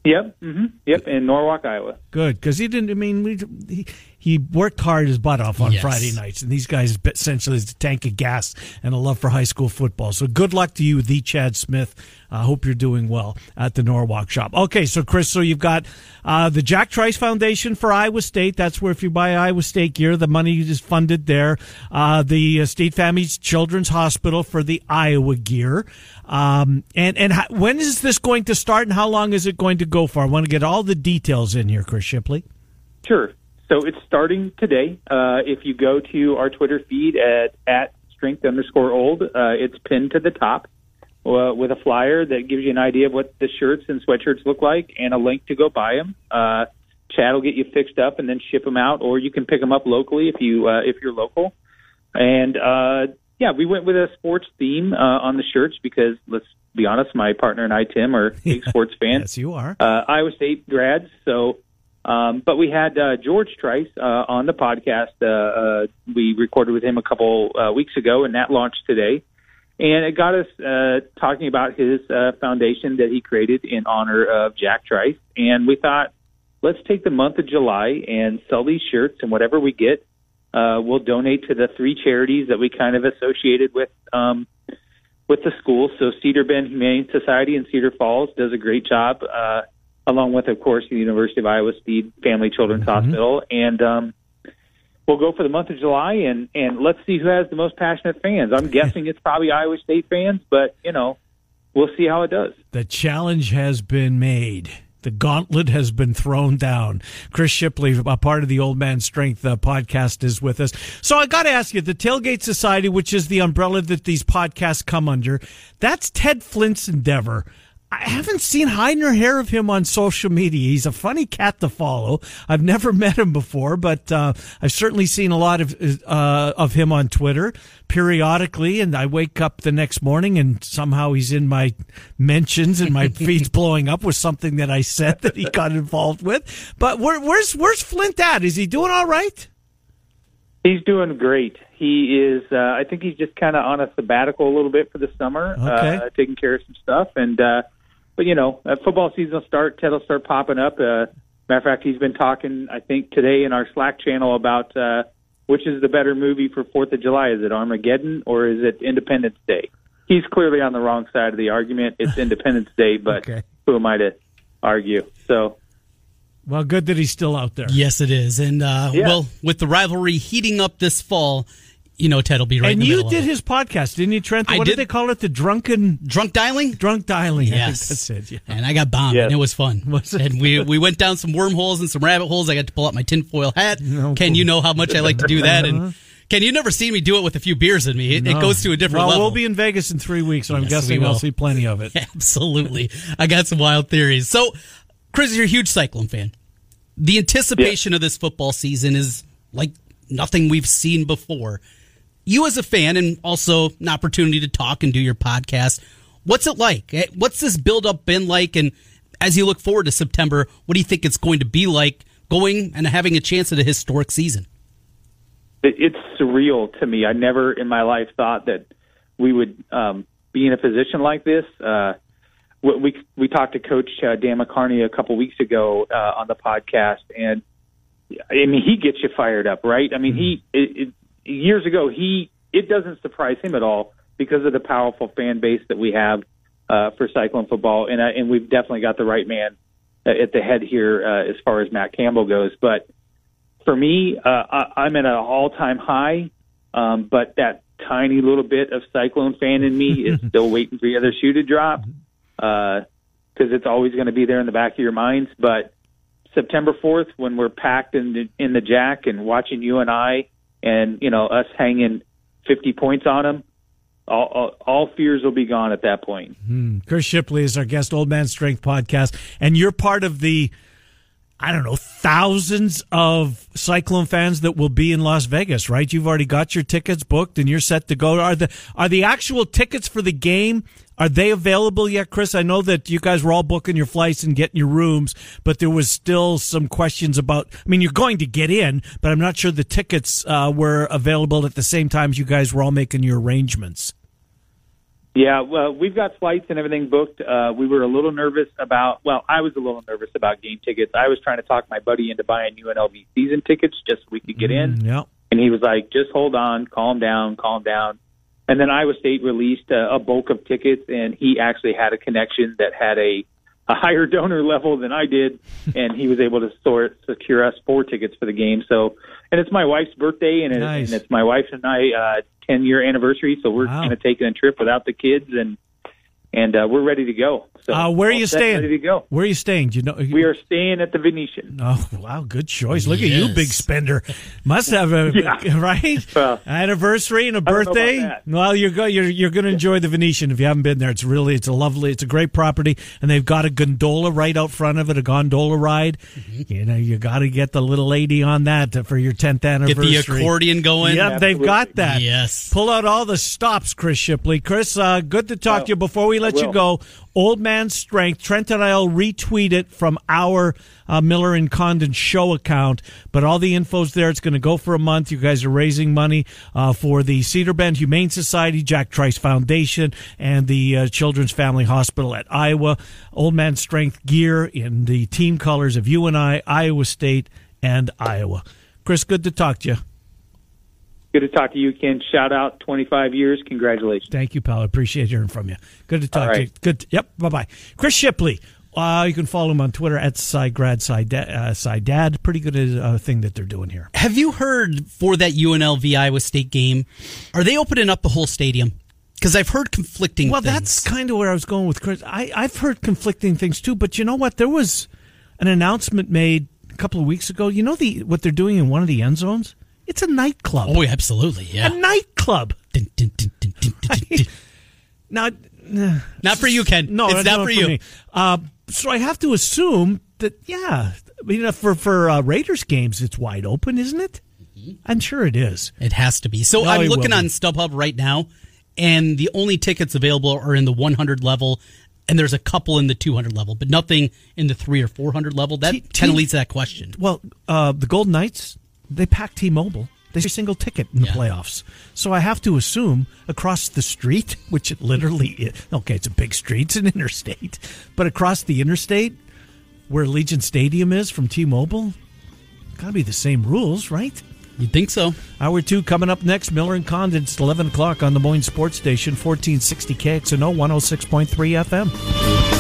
Yep, hmm yep, in Norwalk, Iowa. Good, because he didn't. I mean, we, he, he worked hard his butt off on Yes. Friday nights, and these guys essentially is a tank of gas and a love for high school football. So good luck to you, the Chad Smith. I hope you're doing well at the Norwalk shop. Okay, so Chris, so you've got uh, the Jack Trice Foundation for Iowa State. That's where if you buy Iowa State gear, the money is funded there. Uh, the uh, Stead Families Children's Hospital for the Iowa gear. Um, and and how, when is this going to start, and how long is it going to go for? I want to get all the details in here, Chris Shipley. Sure. So it's starting today. Uh, if you go to our Twitter feed at at strength underscore old, uh, it's pinned to the top uh, with a flyer that gives you an idea of what the shirts and sweatshirts look like and a link to go buy them. Uh, Chad will get you fixed up and then ship them out, or you can pick them up locally if you uh, if you're local. And uh, yeah, we went with a sports theme uh, on the shirts because let's be honest, my partner and I, Tim, are big sports fans Yes, you are. uh, Iowa State grads. So, um, but we had uh, George Trice uh, on the podcast. Uh, uh, we recorded with him a couple uh, weeks ago, and that launched today. And it got us uh, talking about his uh, foundation that he created in honor of Jack Trice. And we thought, let's take the month of July and sell these shirts, and whatever we get, uh, we'll donate to the three charities that we kind of associated with um, with the school. So Cedar Bend Humane Society in Cedar Falls does a great job, uh, along with, of course, the University of Iowa Stead Family Children's Hospital. And um, we'll go for the month of July, and and let's see who has the most passionate fans. I'm guessing it's probably Iowa State fans, but you know, we'll see how it does. The challenge has been made. The gauntlet has been thrown down. Chris Shipley, a part of the Old Man Strength uh, podcast, is with us. So I got to ask you, the Tailgate Society, which is the umbrella that these podcasts come under, that's Ted Flint's endeavor. I haven't seen hide nor hair of him on social media. He's a funny cat to follow. I've never met him before, but uh, I've certainly seen a lot of uh, of him on Twitter periodically. And I wake up the next morning and somehow he's in my mentions and my feed's blowing up with something that I said that he got involved with. But where, where's where's Flint at? Is he doing all right? He's doing great. He is. Uh, I think he's just kind of on a sabbatical a little bit for the summer, Okay. uh, taking care of some stuff. And uh, but you know, uh, football season will start. Ted will start popping up. Uh, matter of fact, he's been talking. I think today in our Slack channel about uh, which is the better movie for Fourth of July. Is it Armageddon or is it Independence Day? He's clearly on the wrong side of the argument. It's Independence Day, but Okay. who am I to argue? So Well, good that he's still out there. Yes, it is. And, uh, Yeah. well, with the rivalry heating up this fall, you know Ted will be right in and you did his podcast, didn't you, Trent? I what did. did they call it? The drunken Drunk dialing? drunk dialing. I think Yes, that's it. Yeah. And I got bombed, Yes. and it was fun. Was it? And we we went down some wormholes and some rabbit holes. I got to pull out my tinfoil hat. No, Ken, cool. you know how much I like to do uh-huh. that. And Ken, you never seen me do it with a few beers in me. It, it goes to a different well, level. we'll be in Vegas in three weeks, and I'm guessing we I'll will. see plenty of it. Absolutely. I got some wild theories. So, Chris, you're a huge Cyclone fan. The anticipation of this football season is like nothing we've seen before. You, as a fan, and also an opportunity to talk and do your podcast, what's it like? Eh, What's this build up been like? And as you look forward to September, what do you think it's going to be like going and having a chance at a historic season? it's surreal to me. I never in my life thought that we would um, be in a position like this. Uh, we we, talked to Coach uh, Dan McCarney a couple weeks ago uh, on the podcast, and I mean he gets you fired up, right? I mean he it, years ago he it doesn't surprise him at all because of the powerful fan base that we have uh, for Cyclone football, and uh, and we've definitely got the right man uh, at the head here uh, as far as Matt Campbell goes. But for me, uh, I, I'm at an all-time high, um, but that tiny little bit of Cyclone fan in me is still waiting for the other shoe to drop because it's always going to be there in the back of your minds. But September 4th, when we're packed in the, in the jack and watching you and I, and you know us hanging 50 points on them, all, all, all fears will be gone at that point. Hmm. Chris Shipley is our guest, Old Man Strength podcast, and you're part of the, I don't know, thousands of Cyclone fans that will be in Las Vegas, right? You've already got your tickets booked, and you're set to go. Are the are the actual tickets for the game? Are they available yet, Chris? I know that you guys were all booking your flights and getting your rooms, but there was still some questions about. I mean, you're going to get in, but I'm not sure the tickets uh, were available at the same time as you guys were all making your arrangements. Yeah, well, we've got flights and everything booked. Uh, we were a little nervous about. Well, I was a little nervous about game tickets. I was trying to talk my buddy into buying UNLV season tickets just so we could get in. Mm, yeah. and he was like, "Just hold on, calm down, calm down." And then Iowa State released a, a bulk of tickets, and he actually had a connection that had a a higher donor level than I did, and he was able to sort secure us four tickets for the game. So, and it's my wife's birthday, and, Nice. it, and it's my wife and I uh, ten year anniversary. So we're Wow. kind of taking a trip without the kids, and and uh, we're ready to go. So Uh, where are you set, staying? Ready to go. Where are you staying? Do you know? We are staying at the Venetian. Oh wow, good choice. Look at you, big spender. Must have a Yeah. right Well, anniversary and a don't know about birthday. Well, you're go, you're you're going to enjoy the Venetian if you haven't been there. It's really it's a lovely, it's a great property, and they've got a gondola right out front of it, a gondola ride. Mm-hmm. You know, you got to get the little lady on that for your tenth anniversary. Get anniversary. the accordion going. Yep, they've got that. Yes. Pull out all the stops, Chris Shipley. Chris, uh, good to talk Oh, to you. Before we let you go, Old Man Strength, Trent and I'll retweet it from our uh, Miller and Condon show account. But all the info's there. It's going to go for a month. You guys are raising money uh, for the Cedar Bend Humane Society, Jack Trice Foundation, and the uh, Children's Family Hospital at Iowa. Old Man Strength gear in the team colors of UNI, Iowa State, and Iowa. Chris, good to talk to you. Good to talk to you, Ken. Shout out 25 years. Congratulations. Thank you, pal. I appreciate hearing from you. Good to talk All to you. right. Good. yep. Bye bye. Chris Shipley. Uh, you can follow him on Twitter at CyGrad CyDad. Uh, CyDad. Pretty good uh, thing that they're doing here. Have you heard for that UNLV Iowa State game? Are they opening up the whole stadium? Because I've heard conflicting. Well, things. that's kind of where I was going with Chris. I, I've heard conflicting things too, but you know what? There was an announcement made a couple of weeks ago. You know the what they're doing in one of the end zones? It's a nightclub. Oh, absolutely. Yeah. A nightclub. Dun, dun, dun, dun, dun. Now, Not for you, Ken. No, it's that's not for you. me. Uh, so I have to assume that yeah, I mean, for for uh, Raiders games, it's wide open, isn't it? I'm sure it is. It has to be. So No, I'm looking on StubHub right now, and the only tickets available are in the 100 level, and there's a couple in the 200 level, but nothing in the three or 400 level. That kind of leads to that question. Well, uh, the Golden Knights they pack T-Mobile. They a single ticket in the Yeah. playoffs. So I have to assume across the street, which it literally is, okay, it's a big street, it's an interstate, but across the interstate where Allegiant Stadium is from T-Mobile, got to be the same rules, right? You'd think so. Hour two coming up next. Miller and Condon. It's 11 o'clock on the Moines Sports Station, 1460 KXNO, 106.3 FM.